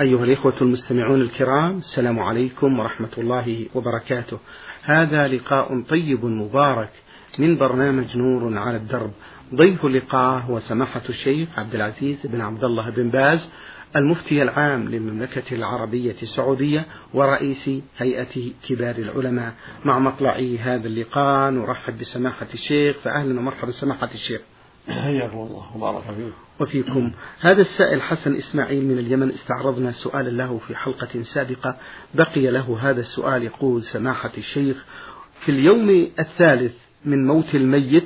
أيها الإخوة المستمعون الكرام السلام عليكم ورحمة الله وبركاته. هذا لقاء طيب مبارك من برنامج نور على الدرب. ضيف اللقاء هو سماحة الشيخ عبد العزيز بن عبد الله بن باز المفتي العام للمملكة العربية السعودية ورئيس هيئة كبار العلماء. مع مطلع هذا اللقاء نرحب بسماحة الشيخ فأهلا ومرحبا سماحة الشيخ. حياكم الله وبارك فيكم. وفيكم. هذا السائل حسن إسماعيل من اليمن استعرضنا سؤالا له في حلقة سابقة. بقي له هذا السؤال يقول سماحة الشيخ في اليوم الثالث من موت الميت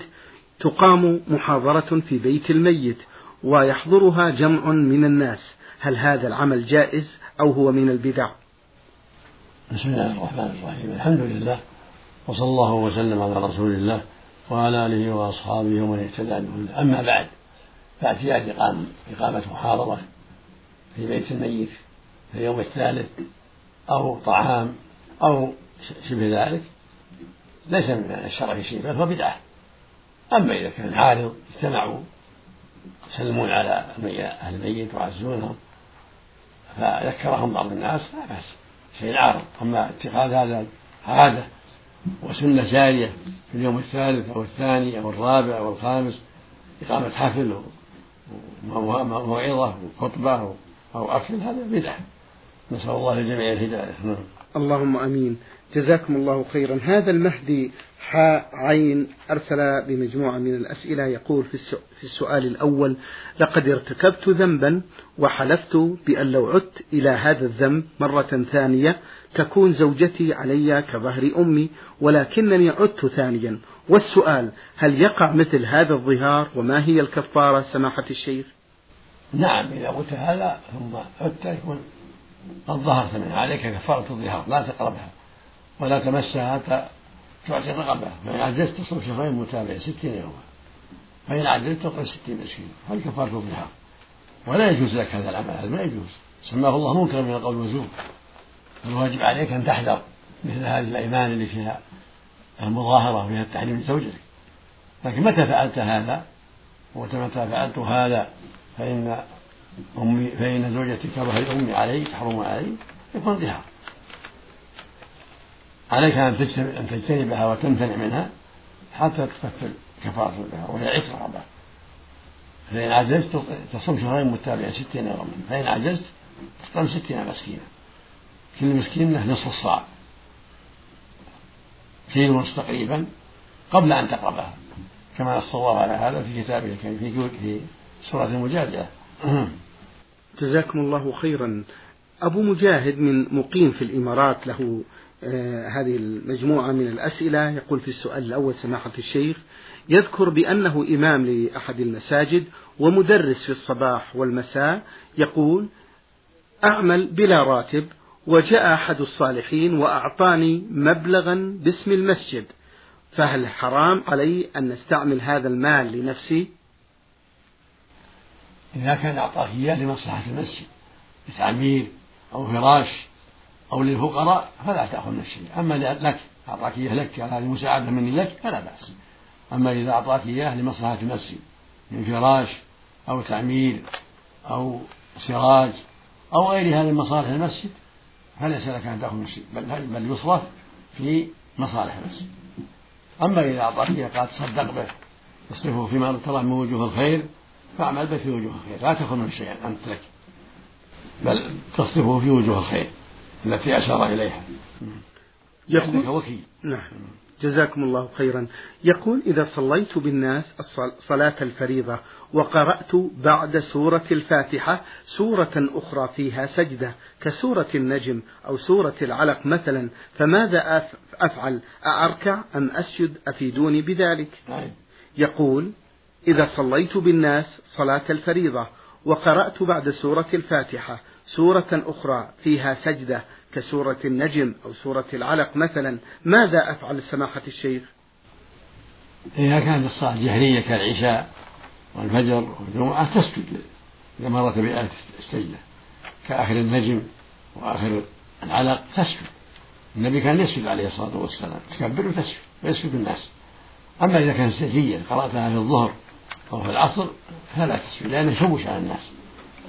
تقام محاضرة في بيت الميت ويحضرها جمع من الناس. هل هذا العمل جائز أو هو من البدع؟ بسم الله الرحمن الرحيم. الحمد لله وصلى الله وسلم على رسول الله. وعلى آله وأصحابه ومن اهتدى بهداه. أما بعد فاعتياد إقامة إقامة محاضرة في بيت الميت في اليوم الثالث أو طعام أو شبه ذلك ليس من الشرع شيء بل هو بدعة. أما إذا كان عارض اجتمعوا يسلمون على أهل الميت ويعزونهم فذكرهم بعض الناس لا بأس شيء عارض. أما اتخاذ هذا عادة وسنة جارية في اليوم الثالث أو الثاني أو الرابع أو الخامس إقامة حفل وموعظة وخطبة أو أكل هذا بدعة. نسأل الله للجميع الهداية. نعم. اللهم آمين. جزاكم الله خيرا. هذا المهدي حاء عين أرسل بمجموعة من الأسئلة يقول في السؤال الأول لقد ارتكبت ذنبا وحلفت بأن لو عدت إلى هذا الذنب مرة ثانية تكون زوجتي علي كظهر أمي ولكنني عدت ثانيا. والسؤال هل يقع مثل هذا الظهار وما هي الكفارة سماحة الشيخ؟ نعم إذا قلت هذا ثم عدت يكون قد ظهرت عليك كفارة الظهار لا تقربها. ولا تمسها حتى تعطي رقبة فإن عجزت تصوم شهرين متابعين ستين يوما فإن عجزت تطعم ستين مسكين هذه كفارة الظهار ولا يجوز لك هذا العمل هذا ما يجوز. سماه الله منكر من القول والزور. الواجب عليك أن تحذر مثل هذه الأيمان اللي فيها المظاهرة وفيها التحريم لزوجتك. لكن متى فعلت هذا؟ ومتى فعلت هذا فإن أمي فإن زوجتي كظهر أمي علي تحرم علي يكون ظهار عليك أن تجتنبها وتمتنع منها حتى تكفل كفارة لها وهي عتق رقبة فإن عجزت تصوم شهرين متابعين ستين يوما. فإن عجزت تصوم ستين مسكينا. كل مسكين له نصف الصاع. كيلو ونصف تقريبا قبل أن تقربها. كما نص الله على هذا في كتابه في في سورة المجادلة. جزاكم الله خيرا. أبو مجاهد من مقيم في الإمارات له هذه المجموعة من الأسئلة. يقول في السؤال الأول سماحة الشيخ يذكر بأنه إمام لأحد المساجد ومدرس في الصباح والمساء. يقول أعمل بلا راتب وجاء أحد الصالحين وأعطاني مبلغا باسم المسجد. فهل حرام علي أن نستعمل هذا المال لنفسي؟ إذا كان أعطاك إياه لمصلحة المسجد لتعمير أو فراش. أو للفقراء فلا تأخذ من الشيء. أما لك أعطاك إياه لك هذه مساعدة مني لك فلا بأس. أما إذا أعطاك إياه لمصلحة المسجد من فراش أو تعمير أو سراج أو غيرها من مصالح المسجد فليس لك أن تأخذ من شيء بل بل يصرف في مصالح المسجد أما إذا أعطاك إياه قال تصدق به تصرفه فيما ترى من وجوه الخير فاعمل به في وجوه الخير لا تأخذ من شيئا أنت لك بل تصرفه في وجوه الخير. التي أشار إليها. يقول وكيل نعم. جزاكم الله خيرا. يقول إذا صليت بالناس صلاة الفريضة وقرأت بعد سورة الفاتحة سورة أخرى فيها سجدة كسورة النجم أو سورة العلق مثلا فماذا أفعل؟ أأركع أم أسجد؟ أفيدوني بذلك. نعم. يقول إذا صليت بالناس صلاة الفريضة وقرأت بعد سورة الفاتحة سورة أخرى فيها سجدة كسورة النجم أو سورة العلق مثلا. ماذا أفعل سماحة الشيخ؟ إذا كانت الصلاة جهرية كالعشاء والفجر والجمعة تسجد إذا مرت بآية السجدة. كآخر النجم وآخر العلق تسجد. النبي كان يسجد عليه الصلاة والسلام. تكبر وتسجد ويسجد الناس. أما إذا كانت سجية قرأتها في الظهر أو في العصر فلا تسجد لأنه يشوش على الناس.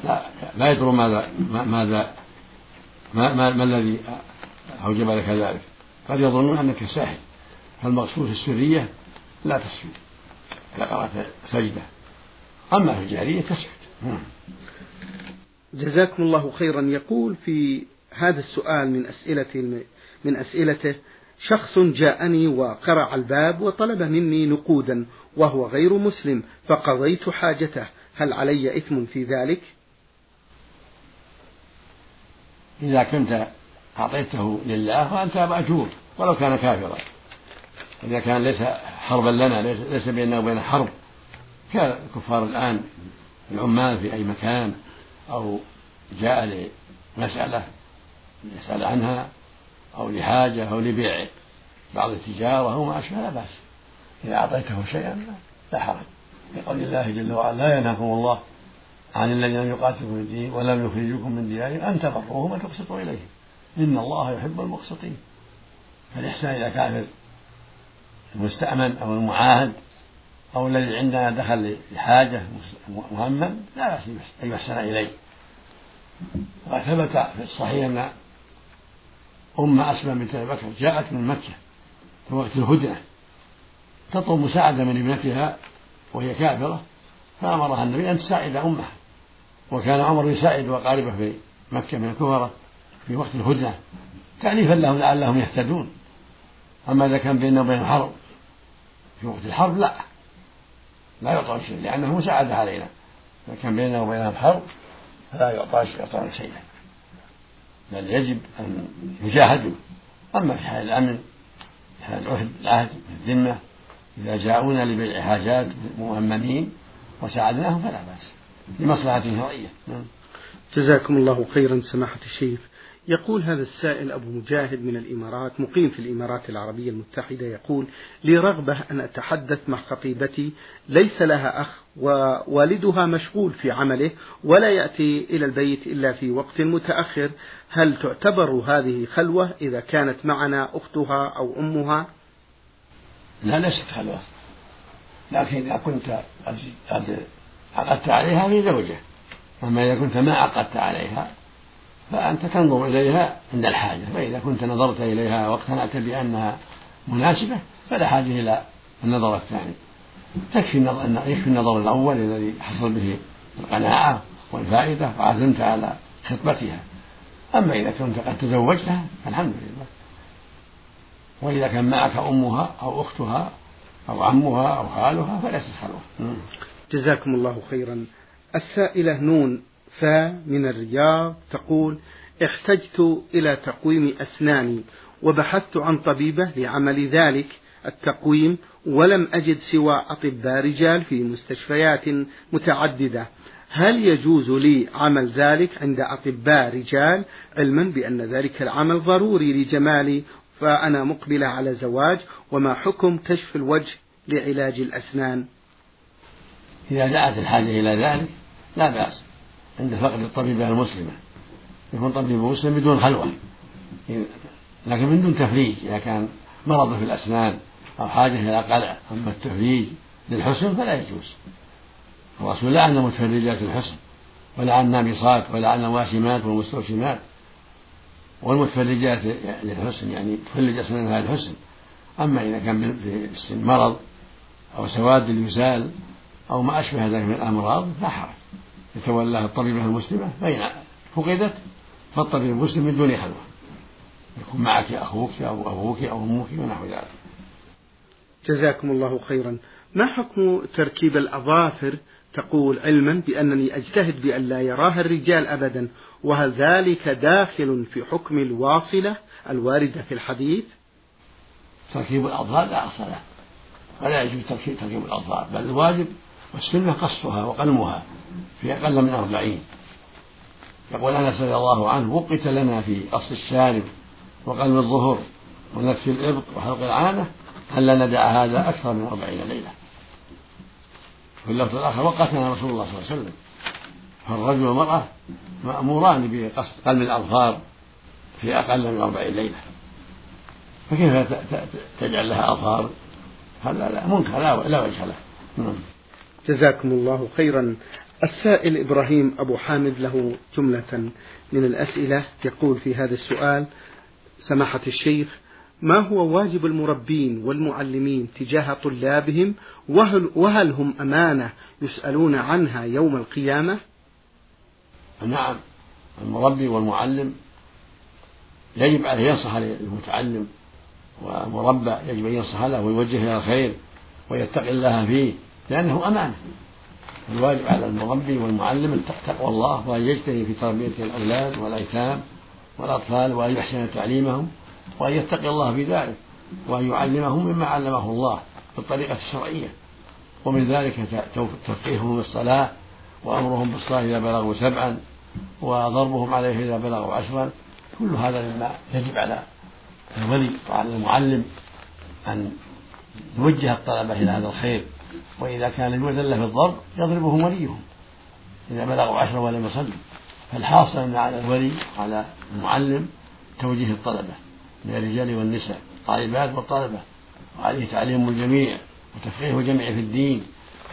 لا لا يدرون ماذا ماذا ما, ما, ما الذي أوجب لك ذلك. قد يظنون أنك ساهل. فالمقصود في السرية لا تسجد. إذا قرأت سجدة. أما في الجارية تسجد. نعم. جزاكم الله خيرا. يقول في هذا السؤال من أسئلة من أسئلته شخص جاءني وقرع الباب وطلب مني نقودا وهو غير مسلم فقضيت حاجته. هل علي إثم في ذلك؟ إذا كنت أعطيته لله فأنت مأجور ولو كان كافرا. إذا كان ليس حربا لنا ليس بيننا وبين حرب. كالكفار الآن العمال في أي مكان أو جاء لمسألة يسأل عنها أو لحاجة أو لبيع بعض التجارة أو ما أشبه لا بأس. إذا أعطيته شيئا لا حرج. لقول الله جل وعلا لا ينهاكم الله عن الذين لم يقاتلوا في الدين ولم يخرجوكم من ديارهم أن تبروهم وتقسطوا إليهم. إن الله يحب المقسطين. فالإحسان إلى كافر المستأمن أو المعاهد أو الذي عندنا دخل لحاجة مهمم لا بأس أن يحسن إليه. وقد ثبت في الصحيح أن أم أسمى بنت أبي بكر جاءت من مكة في وقت الهدنة. تطلب مساعدة من ابنتها وهي كافرة فأمرها النبي أن تساعد أمها. وكان عمر يساعد أقاربه في مكة من الكفرة في وقت الهدنة تأليفا لهم لعلهم يهتدون. أما إذا كان بيننا وبين حرب في وقت الحرب لا. لا يعطون شيء لأنه مساعدة علينا. إذا كان بيننا وبينهم حرب فلا يعطى يعطون شيئا. بل يجب أن يجاهدوا. أما في حال الأمن في حال العهد العهد الذمة إذا جاءونا لبيع حاجات مؤمنين وساعدناهم فلا بأس. لمصلحة شرعية نعم. جزاكم الله خيرا سماحة الشيخ. يقول هذا السائل أبو مجاهد من الإمارات مقيم في الإمارات العربية المتحدة يقول لي رغبة أن أتحدث مع خطيبتي ليس لها أخ ووالدها مشغول في عمله ولا يأتي إلى البيت إلا في وقت متأخر. هل تعتبر هذه خلوة إذا كانت معنا أختها أو أمها؟ لا ليست خلوة. لكن إذا كنت قد عقدت عليها في زوجة. أما إذا كنت ما عقدت عليها فأنت تنظر إليها عند الحاجة. فإذا كنت نظرت إليها واقتنعت بأنها مناسبة فلا حاجة إلى النظر الثاني. تكفي النظر يكفي النظر الأول الذي حصل به القناعة والفائدة وعزمت على خطبتها. أما إذا كنت قد تزوجتها فالحمد لله. وإذا كان معك أمها أو أختها أو عمها أو خالها فليست خلوة جزاكم الله خيرا. السائلة نون فا من الرياض تقول احتجت إلى تقويم أسناني وبحثت عن طبيبة لعمل ذلك. التقويم ولم أجد سوى أطباء رجال في مستشفيات متعددة. هل يجوز لي عمل ذلك عند أطباء رجال؟ علما بأن ذلك العمل ضروري لجمالي فأنا مقبلة على زواج. وما حكم كشف الوجه لعلاج الأسنان؟ إذا دعت الحاجة إلى ذلك لا بأس. عند فقد الطبيبة المسلمة. يكون طبيب مسلم بدون خلوة. لكن من دون تفريج إذا كان مرض في الأسنان أو حاجة إلى قلع أما التفريج للحسن فلا يجوز. الرسول لعن متفرجات الحسن ولعن النامصات ولعن الواشمات والمستوشمات والمتفرجات للحسن يعني تفرج أسنانها للحسن. أما إذا كان في السن مرض أو سواد يزال أو ما أشبه ذلك من الأمراض لا حرج. يتولاها الطبيبة المسلمة فإن فقدت فالطبيب المسلم من دون خلوة يكون معك أخوك أو أبوك أو أمك ونحو ذلك. جزاكم الله خيرا. ما حكم تركيب الأظافر تقول علما بأنني أجتهد بأن لا يراها الرجال أبدا وهل ذلك داخل في حكم الواصلة الواردة في الحديث؟ تركيب الأظفار لا أصل له. ولا يجوز تركيب الأظفار بل الواجب والسنة قصها وقلمها في أقل من أربعين. يقول أنس رضي الله عنه وقت لنا في قص الشارب وقلم الظهر ونتف الإبط وحلق العانة ألا ندع هذا أكثر من أربعين ليلة. في اللفظ الآخر وقتنا رسول الله صلى الله عليه وسلم. فالرجل والمرأة مأموران بقصد قلم الأظفار في أقل من أربعين ليلة. فكيف تجعل لها أظفار؟ هذا لا منكر لا, لا وجه له. نعم. جزاكم الله خيرا. السائل إبراهيم أبو حامد له جملة من الأسئلة يقول في هذا السؤال سماحة الشيخ ما هو واجب المربين والمعلمين تجاه طلابهم؟ وهل, وهل هم أمانة يسألون عنها يوم القيامة؟ نعم. المربي والمعلم يجب عليه ينصح للمتعلم والمربى يجب أن ينصح له ويوجه إلى الخير ويتقي الله فيه. لأنه أمانة الواجب على المربي والمعلم تقوى الله وأن يجتهد في تربية الأولاد والأيتام والأطفال وأن يحسن تعليمهم وأن يتقي الله في ذلك وأن يعلمهم مما علمه الله بالطريقة الشرعية. ومن ذلك تفقيههم بالصلاة وأمرهم بالصلاة إذا بلغوا سبعا وضربهم عليه إذا بلغوا عشرا. كل هذا مما يجب على الولي وعلى المعلم أن يوجه الطلبة إلى هذا الخير. وإذا كان يؤذن في الضرب يضربهم وليهم إذا بلغوا عشرا ولم يصلوا فالحاصل أن على الولي وعلى المعلم توجيه الطلبة من الرجال والنساء الطالبات والطلبة وعليه تعليم الجميع وتفقيه الجميع في الدين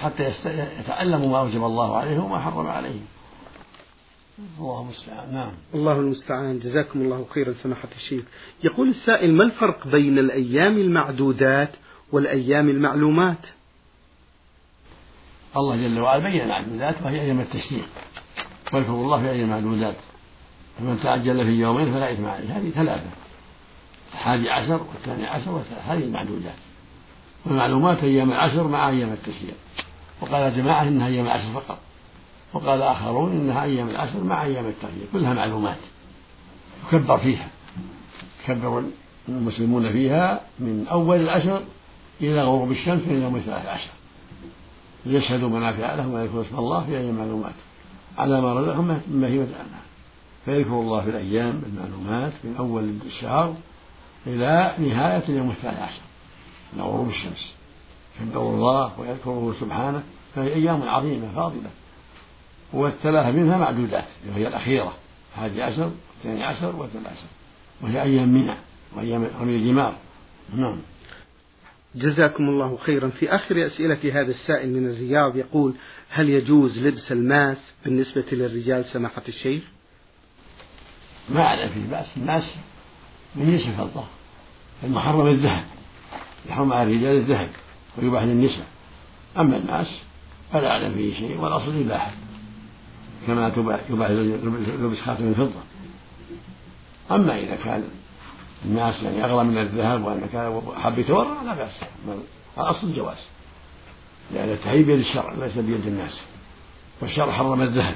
حتى يتعلموا ما أوجب الله عليهم وما حرم عليهم الله المستعان. نعم. الله المستعان. جزاكم الله خيرا سماحة الشيخ. يقول السائل ما الفرق بين الأيام المعدودات والأيام المعلومات؟ الله جل وعلا بين المعدودات وهي أيام التشريق. واذكر الله في أيام المعدودات. فمن تعجل في يومين فلا إثم عليه. هذه ثلاثة. الحادي عشر والثاني عشر هذه المعدودات. والمعلومات أيام العشر مع أيام التشريق. وقال جماعة إنها أيام العشر فقط. وقال آخرون إنها أيام العشر مع أيام التغيير كلها معلومات. يكبر فيها. يكبر المسلمون فيها من أول العشر إلى غروب الشمس من يوم الثلاث عشر. ليشهدوا منافع لهم ويذكروا اسم الله في أيام معلومات. على ما رزقهم من بهيمة الأنعام فيذكر الله في الأيام المعلومات من أول الشهر إلى نهاية اليوم الثاني عشر إلى غروب الشمس. يذكر الله ويذكره سبحانه فهي أيام عظيمة فاضلة. والثلاثة منها معدودات وهي الأخيرة الحادي عشر والثاني عشر والثالث عشر. وهي أيام منى وأيام رمي الجمار. نعم. جزاكم الله خيرا. في آخر أسئلة هذا السائل من الرياض يقول هل يجوز لبس الماس بالنسبة للرجال سماحة الشيخ؟ ما أعلم فيه بأس الماس من نص الفضة المحرم الذهب يحرم على الرجال الذهب ويباح للنساء. أما الماس فلا أعلم فيه شيء والأصل إباحة كما يباح لبس خاتم الفضة. أما إذا كان الناس يعني أغلى من الذهب وأنك حب يتورع لا بأس. الأصل الجواز لأن التحريم بيد الشرع ليس بيد الناس. والشرع حرم الذهب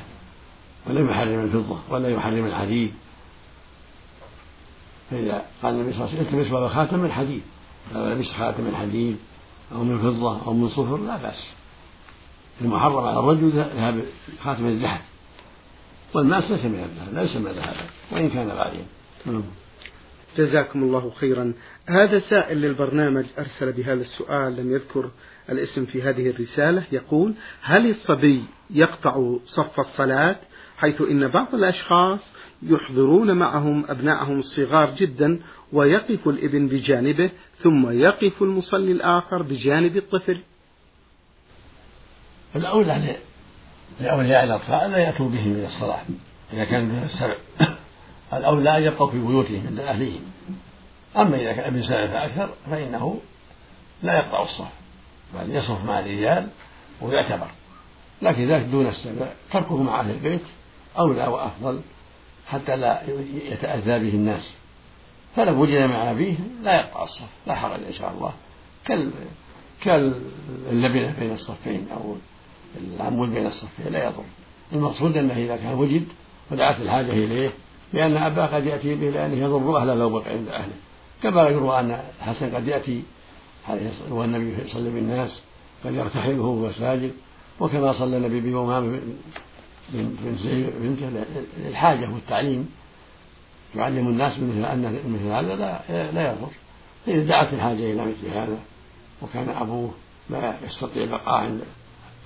ولم يحرم الفضة ولا يحرم الحديد. فإذا قال النبي صلى الله عليه وسلم التمس ولو خاتم من حديد لو لبس خاتم من حديد أو من فضة أو من صفر لا بأس. المحرم على الرجل ذهب خاتم الذهب. والماس ليس من الذهب ليس من الذهب وإن كان غاليا. نعم. جزاكم الله خيرا. هذا سائل للبرنامج أرسل بهذا السؤال لم يذكر الاسم في هذه الرسالة. يقول هل الصبي يقطع صف الصلاة حيث إن بعض الأشخاص يحضرون معهم أبنائهم الصغار جدا ويقف الإبن بجانبه ثم يقف المصلي الآخر بجانب الطفل؟ الأولى لأولياء الأطفال لا يأتوا بهم إلى الصلاة. إذا كان من السبع الأولى أن يبقوا في بيوتهم عند أهليهم. أما إذا كان ابن سنة فأكثر فإنه لا يقطع الصف بل يصف مع الرجال ويعتبر. لكن ذلك دون السبع تركه مع أهل البيت أولى وأفضل حتى لا يتأذى به الناس. فلو وجد مع أبيه لا يقطع الصف لا حرج إن شاء الله. كال كاللبنة بين الصفين أو العمود بين الصفين لا يضر. المقصود أنه إذا كان وجد ودعت الحاجة إليه لأن أباه قد يأتي به لأنه يضر أهله لو بقي عند أهله. كما يروى أن الحسن قد يأتي والنبي يصلي بالناس قد يرتحله وهو ساجد. وكما صلى النبي بأمامة بنت بنته للحاجة والتعليم. يعلم الناس مثل أن مثل هذا لا لا يضر. فإذا دعت الحاجة إلى مثل هذا وكان أبوه لا يستطيع البقاء عند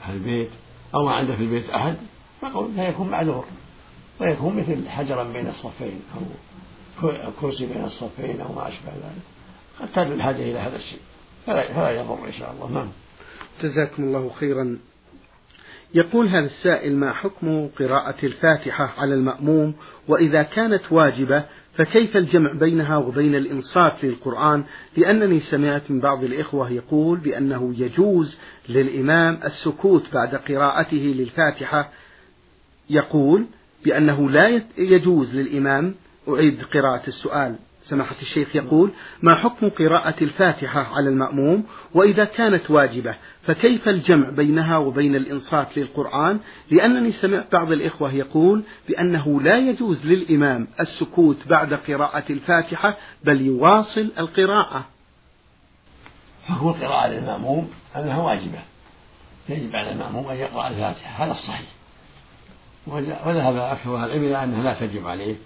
أهل البيت أو ما عنده في البيت أحد فقول لا يكون معذور. ويكون مثل حجرا بين الصفين أو كرسي بين الصفين أو ما أشبه ذلك. قد تدعو الحاجة إلى هذا الشيء. فلا, فلا يضر إن شاء الله. نعم. جزاكم الله خيرا. يقول هذا السائل ما حكم قراءة الفاتحة على المأموم؟ وإذا كانت واجبة فكيف الجمع بينها وبين الإنصات للقرآن؟ لأنني سمعت من بعض الإخوة يقول بأنه يجوز للإمام السكوت بعد قراءته للفاتحة. يقول بأنه لا يجوز للإمام أعيد قراءة السؤال سماحة الشيخ يقول ما حكم قراءة الفاتحة على المأموم؟ وإذا كانت واجبة فكيف الجمع بينها وبين الإنصات للقرآن؟ لأنني سمعت بعض الإخوة يقول بأنه لا يجوز للإمام السكوت بعد قراءة الفاتحة بل يواصل القراءة. حكم القراءة للمأموم أنها واجبة يجب على المأموم أن يقرأ الفاتحة هذا الصحيح. وذهب أكثر أهل العلم إلى أنها لا تجب عليه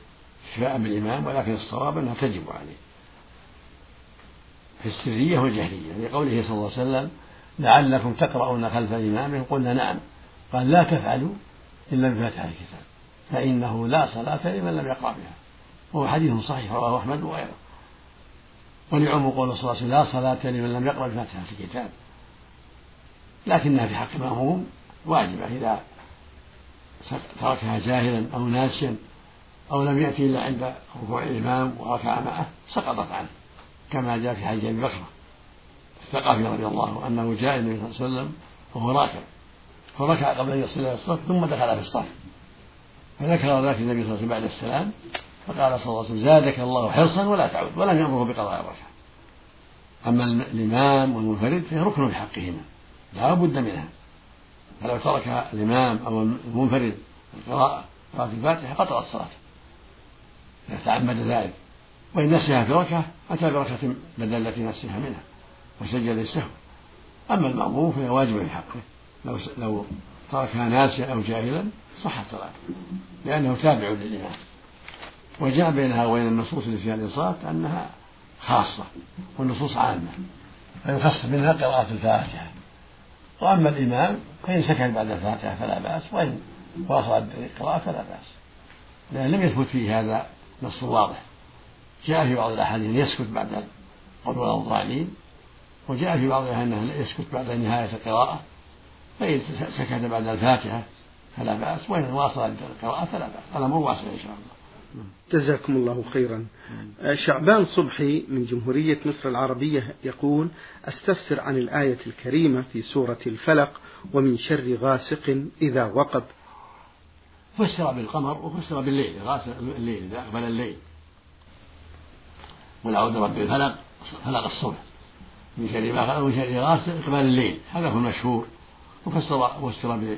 اتفاء بالإمام ولكن الصواب أنها تجب عليه. في السرية والجهرية لقوله صلى الله عليه وسلم لعلكم تقرؤون خلف إمامكم قلنا نعم. قال لا تفعلوا إلا بفاتحة الكتاب فإنه لا صلاة لمن لم يقرأ بها. وهو حديث صحيح رواه أحمد وغيره. ولعم قول صلى الله عليه وسلم لا صلاة لمن لم يقرأ بفاتحة الكتاب. لكنها في حق المأموم واجبة إذا تركها جاهلا أو ناسيا أو لم يأتي إلا عند ركوع الإمام وركع معه سقطت عنه كما جاء في حديث أبي بكر. الثقفي رضي الله عنه أنه جاء النبي صلى الله عليه وسلم وهو راكع فركع قبل أن يصل إلى الصف ثم دخل في الصف. فذكر ذلك النبي صلى الله عليه وسلم بعد السلام فقال صلى الله عليه وسلم زادك الله حرصا ولا تعود ولم يأمره بقضاء الركعة. أما الإمام والمنفرد فهي ركن بحقهما لا بد منها. فلو ترك الإمام أو المنفرد القراءة قراءة الفاتحة قطعت صلاته إذا تعمد ذلك. وإن نسيها في ركعة أتى بركعة بدل التي نسيها منها وسجد للسهو. أما المأموم فهي واجبة في حقه لو لو تركها ناسيا أو جاهلا صحت صلاته لأنه تابع للإمام. وجاء بينها وبين النصوص اللي فيها الإنصات أنها خاصة والنصوص عامة. فيخص منها قراءة الفاتحة. وأما الإمام فإن سكن بعد الفاتحة فلا بأس وإن واصل القراءة فلا بأس. لأن لم يثبت فيه هذا نص واضح. جاء في بعض الأحاديث يسكت بعد قول ولا الضالين وجاء في بعض الأحاديث أنه يسكت بعد نهاية القراءة فإن سكت بعد الفاتحة فلا بأس وإن واصل القراءة فلا بأس. الأمر واسع إن شاء الله. جزاكم الله خيرا. شعبان صبحي من جمهورية مصر العربية يقول أستفسر عن الآية الكريمة في سورة الفلق ومن شر غاسق إذا وقب. فسر بالقمر وفسر بالليل. غاسق الليل إذا أقبل الليل. قل أعوذ برب الفلق فلق الصبح. من شر ما خلق ومن شر غاسق إقبال الليل. هذا هو المشهور. وفسر فسر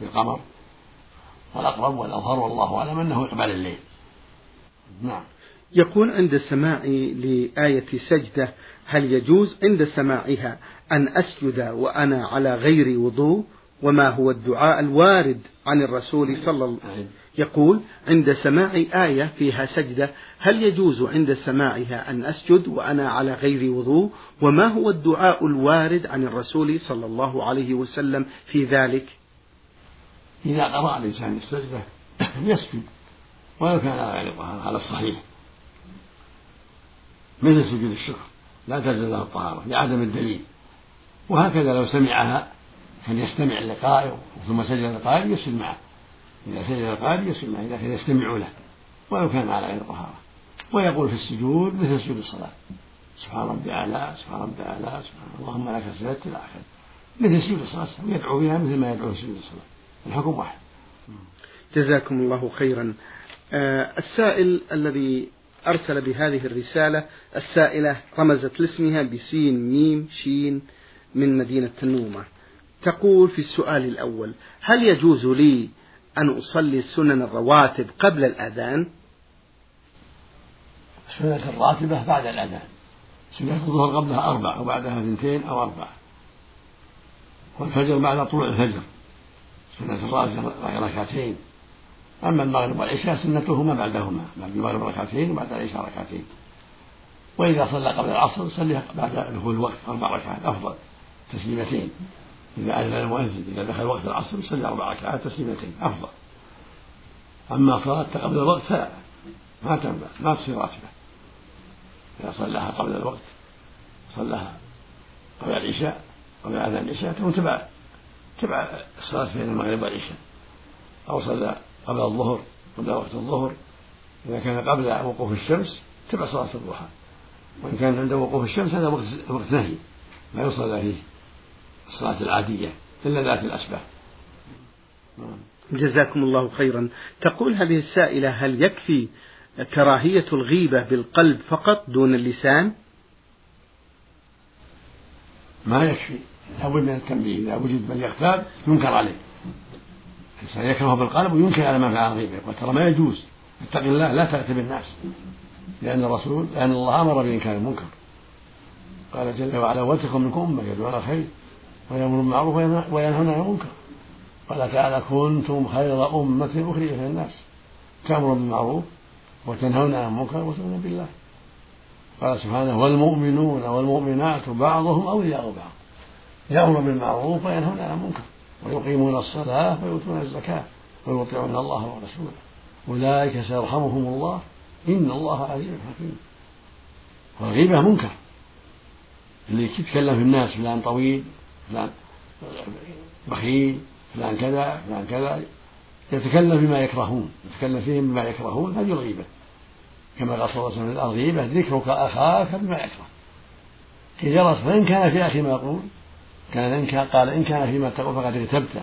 بالقمر. والأقرب والأظهر والله أعلم أنه إقبال الليل. نعم. يقول عند سماعي لآية سجدة هل يجوز عند سماعها أن أسجد وأنا على غير وضوء؟ وما هو الدعاء الوارد عن الرسول صلى الله عليه وسلم؟ يقول عند سماع آية فيها سجدة هل يجوز عند سماعها أن أسجد وأنا على غير وضوء؟ وما هو الدعاء الوارد عن الرسول صلى الله عليه وسلم في ذلك؟ إذا قرأ الإنسان السجدة يسجد. ولو كان على غير طهارة على الصحيح. مثل سجود الشكر لا تلزم له الطهارة لعدم الدليل. وهكذا لو سمعها كان يستمع لقائه ثم سجد لقائه يسجد معه. إذا سجد لقائه يسجد معه كان يستمع له ولو كان على غير طهارة ويقول في السجود مثل سجود الصلاة سبحان ربي أعلى سبحان ربي أعلى سبحان اللهم لك سجدت إلى آخره. مثل سجود الصلاة يدعو بها مثل ما يدعو في سجود الصلاة. الحكم واحد. جزاكم الله خيرا. السائل الذي أرسل بهذه الرسالة السائلة رمزت لاسمها بسين ميم شين من مدينة تنومة. تقول في السؤال الأول هل يجوز لي أن أصلي سنن الرواتب قبل الأذان؟ سنة الراتبة بعد الأذان. سنة الظهر قبلها أربع وبعدها اثنتين أو أربع. والفجر بعد طلوع الفجر. سنة الراتبة ركعتين. أما المغرب والعشاء سنتهما بعدهما بعد المغرب ركعتين وبعد العشاء ركعتين. وإذا صلى قبل العصر صلي بعد دخول الوقت أربع ركعات أفضل تسليمتين. إذا أذن المؤذن إذا دخل وقت العصر يصلي أربع ركعات تسليمتين أفضل. أما صلاة قبل الوقت فلا ما تنبع ما تصير راتبة إذا صلاها قبل الوقت صلاها قبل العشاء قبل أذان العشاء تكون تبع تبع الصلاة بين المغرب والعشاء. أو صلى قبل الظهر قبل وقت الظهر. إذا كان قبل وقوف الشمس تبع صلاة الضحى. وإن كان عند وقوف الشمس هذا وقت وقت نهي. لا يصلى فيه الصلاة العادية إلا ذات الأسباب. جزاكم الله خيرا. تقول هذه السائلة هل يكفي كراهية الغيبة بالقلب فقط دون اللسان؟ ما يكفي. لابد من التنبيه إذا وجد من يغتاب ينكر عليه. الإنسان يكره بالقلب وينكر على من فعل الغيبة يقول ترى ما يجوز. اتق الله لا تغتب الناس لأن الرسول لأن الله أمر بإنكار المنكر. قال جل وعلا ولتكن منكم أمة يدعون الخير ويأمر بالمعروف وينهون عن المنكر. قال تعالى كنتم خير أمة أخرجت للناس. تأمرون بالمعروف وتنهون عن المنكر وتؤمنون بالله. قال سبحانه والمؤمنون والمؤمنات بعضهم أولياء بعض. يأمر بالمعروف وينهون عن المنكر. ويقيمون الصلاة ويؤتون الزكاة ويطيعون الله ورسوله. أولئك سيرحمهم الله. إن الله عزيز حكيم. والغيبة منكر. اللي يتكلم في الناس فلان طويل فلان بخيل فلان كذا فلان كذا. يتكلم بما يكرهون. يتكلم فيهم بما يكرهون هذه الغيبة كما قال صلى الله عليه وسلم الغيبة ذكرك أخاك بما يكره. جرت فإن كان في أخي ما يقول كان إن كان قال إن كان فيما تقول فقد اغتبته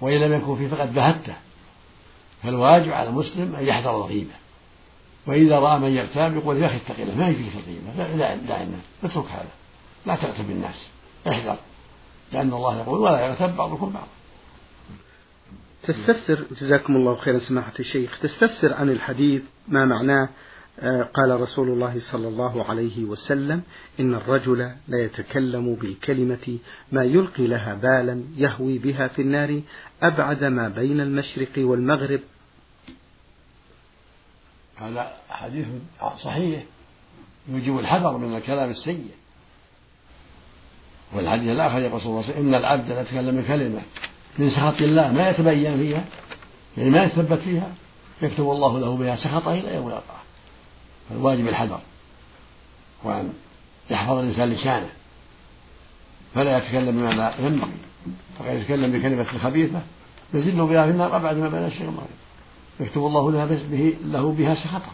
وإن لم يكن فيه فقد بهته. فالواجب على المسلم أن يحذر الغيبة وإذا رأى من يغتاب يقول يا أخي اتق الله ما يجيك الغيبة لا دع الناس اترك هذا لا تغتب الناس احذر لأن الله يقول ولا يغتب بعضكم بعض. تستفسر جزاكم الله خيرا سماحة الشيخ تستفسر عن الحديث ما معناه قال رسول الله صلى الله عليه وسلم إن الرجل لا يتكلم بالكلمة ما يلقي لها بالا يهوي بها في النار أبعد ما بين المشرق والمغرب. هذا حديث صحيح يوجب الحذر من الكلام السيء. والحديث الآخر يقول صلى الله عليه وسلم إن العبد لا يتكلم بكلمة من سخط الله ما يتبين فيها؟ يعني ما يتثبت فيها؟ يكتب الله له بها سخطه إلى يوم يلقاه فالواجب الحذر وأن يحفظ الإنسان لسانه. فلا يتكلم بما لا ينبغي. فقد يتكلم بكلمة خبيثة يزل بها في النار أبعد ما بين الشيء والمغرب يكتب الله له, به له بها سخطة.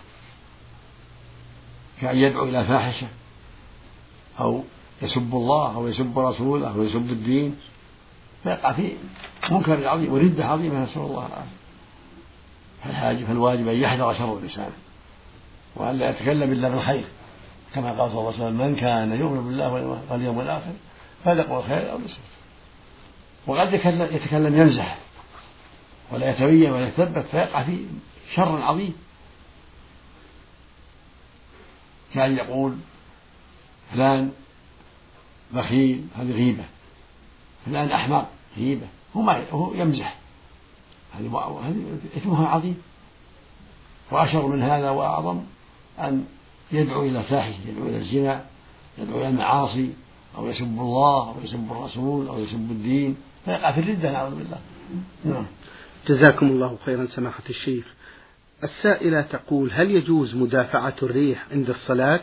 كأن يدعو إلى فاحشة. أو يسب الله أو يسب رسوله أو يسب الدين. فيقع في منكر عظيم وردة عظيمة نسأل الله العافية. فالواجب أن يحذر شر لسانه وأن لا يتكلم إلا بالخير كما قال صلى الله عليه وسلم من كان يؤمن بالله واليوم الآخر فليقل خير أو ليصمت وقد يتكلم يمزح ولا يتبين ولا يتثبت فيقع في شر عظيم. كأن يقول فلان بخيل هذه غيبة. فلان أحمق غيبة. هو ما هو يمزح. هذه إثمها عظيم. وأشر من هذا وأعظم. أن يدعو إلى فاحش يدعو إلى الزنا يدعو إلى المعاصي أو يسب الله أو يسب الرسول أو يسب الدين فيقع في الردة نعوذ بالله. نعم. جزاكم الله خيرا سماحة الشيخ. السائلة تقول هل يجوز مدافعة الريح عند الصلاة؟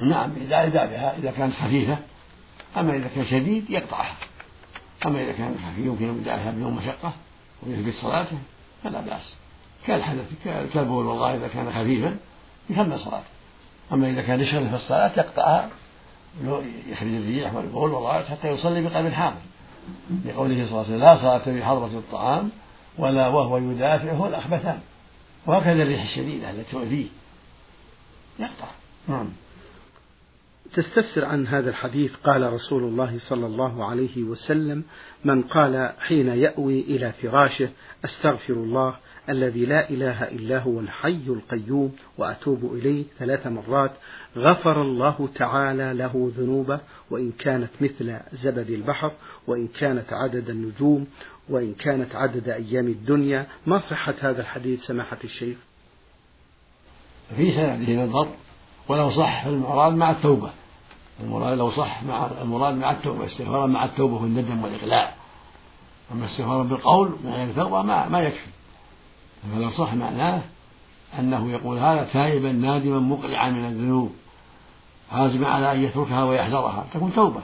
نعم إذا إذا بها إذا كانت خفيفة. أما إذا كان شديد يقطعها. أما إذا كان خفيف يمكن إبدالها بدون مشقة ويثبت صلاته فلا بأس. كالحدث كالبول والغائط إذا كان خفيفا يكمل صلاته. أما إذا كان يشغل في الصلاة يقطعها يخرج الريح والبول والغائط حتى يصلي بقلب حاضر. لقوله صلى الله عليه وسلم لا صلاة في حضرة الطعام ولا وهو يدافعه الأخبثان. وهكذا الريح الشديدة التي تؤذيه. يقطع. نعم. تستفسر عن هذا الحديث قال رسول الله صلى الله عليه وسلم من قال حين يأوي إلى فراشه أستغفر الله الذي لا إله إلا هو الحي القيوم وأتوب إليه ثلاث مرات غفر الله تعالى له ذنوبه وإن كانت مثل زبد البحر وإن كانت عدد النجوم وإن كانت عدد أيام الدنيا. ما صحة هذا الحديث سماحة الشيخ؟ في سنده نظر ولو صح المراد مع التوبة. المراد لو صح مع المراد مع التوبة استغفارا مع التوبة والندم والإقلاع أما استغفارا بالقول مع التوبة ما, ما يكفي. فلو صح معناه أنه يقول هذا تائبا نادما مقلعا من الذنوب. عازما على أن يتركها ويحذرها. تكون توبة.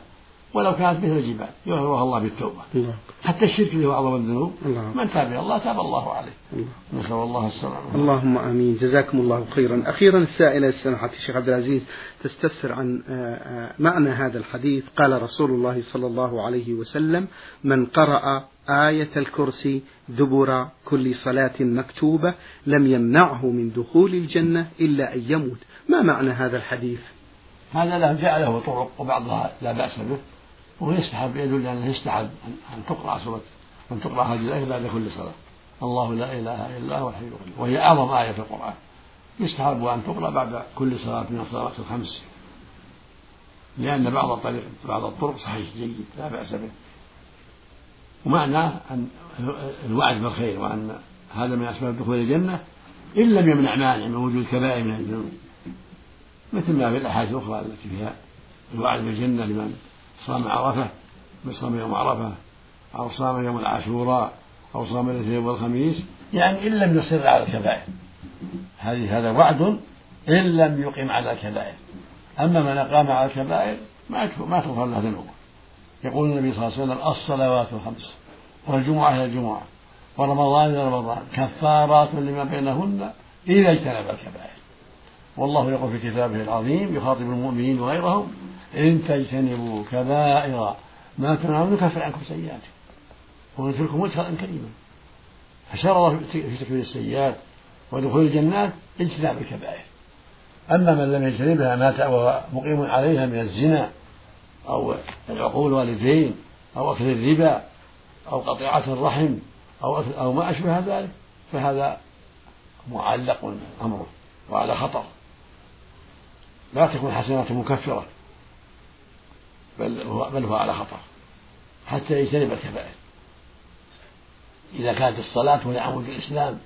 ولو كانت مثل الجبال يغفرها الله بالتوبة. الله. حتى الشرك اللي هو أعظم الذنوب. الله. من تاب الله تاب الله عليه. الله. نسأل الله السلامة. اللهم آمين. جزاكم الله خيرا. أخيرا السائلة سماحة الشيخ عبد العزيز تستفسر عن آه، آه، معنى هذا الحديث. قال رسول الله صلى الله عليه وسلم من قرأ آية الكرسي دبر كل صلاة مكتوبة لم يمنعه من دخول الجنة إلا أن يموت. ما معنى هذا الحديث؟ هذا له جاء له طرق وبعضها لا بأس به ويستحب يدل أنه يستحب أن تقرأ سورة أن تقرأ هذه الآية بعد كل صلاة. الله لا إله إلا هو الحي القيوم. وهي أعظم آية في القرآن. يستحب أن تقرأ بعد كل صلاة من الصلوات الخمس. لأن بعض الطريق بعض الطرق صحيح جيد لا بأس به. ومعناه أن الوعد بالخير وأن هذا من أسباب دخول الجنة إن لم يمنع مانع من وجود كبائر من الذنوب. مثل ما في الأحاديث الأخرى التي فيها الوعد بالجنة لمن صام عرفة من صام يوم عرفة أو صام يوم العاشوراء أو صام الاثنين والخميس يعني إن لم يصر على الكبائر. هذه هذا وعد إن لم يقم على الكبائر. أما من أقام على الكبائر ما ما تغفر له ذنوبه. يقول النبي صلى الله عليه وسلم الصلوات الخمس والجمعة إلى الجمعة ورمضان إلى رمضان كفارات لما بينهن إذا اجتنب الكبائر. والله يقول في كتابه العظيم يخاطب المؤمنين وغيرهم إن تجتنبوا كبائر ما تنهون نكفر عنكم سيئاتكم وندخلكم مدخلا كريما. فشرط في تكفير السيئات ودخول الجنات اجتناب الكبائر. أما من لم يجتنبها مات وهو مقيم عليها من الزنا أو العقول والدين أو أكل الربا أو قطيعة الرحم أو أو ما أشبه ذلك فهذا معلق أمره وعلى خطر. لا تكون حسناته مكفرة بل هو, بل هو على خطر حتى يجتنب الكبائر. إذا كانت الصلاة وهي عمود الإسلام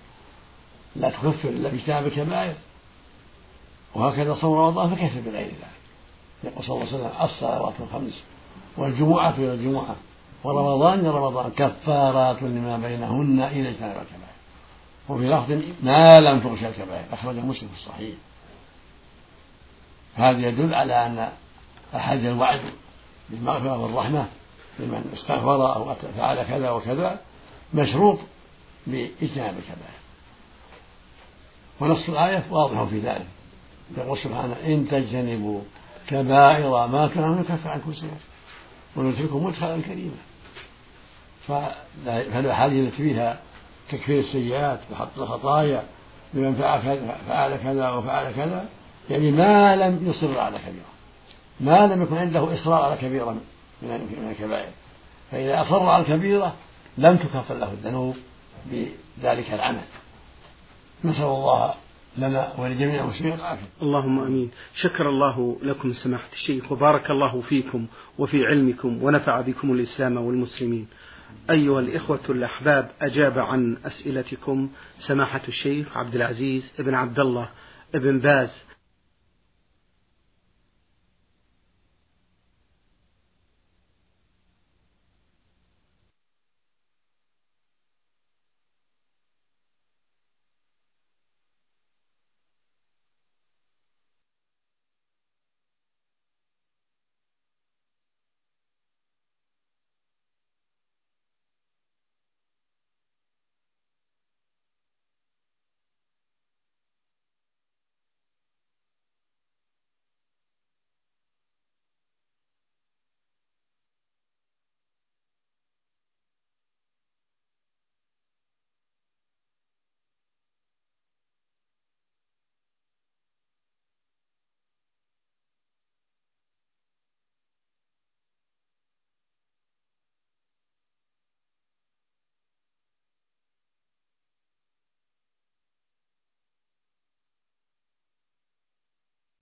لا تكفر إلا باجتناب الكبائر وهكذا صوم رمضان فكيف بغير ذلك. يقول صلى الله عليه وسلم الصلوات الخمس والجمعة إلى الجمعة. ورمضان إلى رمضان كفارات لما بينهن إذا اجتنب الكبائر. وفي لفظ ما لم تغش الكبائر أخرجه مسلم في الصحيح. هذا يدل على أن أحد الوعد بالمغفرة والرحمة لمن استغفر أو فعل كذا وكذا مشروط بإجتناب الكبائر. ونص الآية واضح في ذلك. يقول سبحانه إن تجتنبوا كبائر ما كان نكفر عنكم سيئات وندخلكم مدخلا كريما. فالأحاديث التي فيها تكفير السيئات وحط الخطايا لمن فعل كذا فعل كذا وفعل كذا يعني ما لم يصر على كبيرة. ما لم يكن عنده إصرار على كبيرة من الكبائر. فإذا أصر على الكبيرة لم تكفر له الذنوب بذلك العمل. نسأل الله لنا ولجميع المسلمين العافية اللهم آمين. شكر الله لكم سماحة الشيخ وبارك الله فيكم وفي علمكم ونفع بكم الإسلام والمسلمين. أيها الإخوة الأحباب أجاب عن أسئلتكم سماحة الشيخ عبد العزيز بن عبد الله بن باز.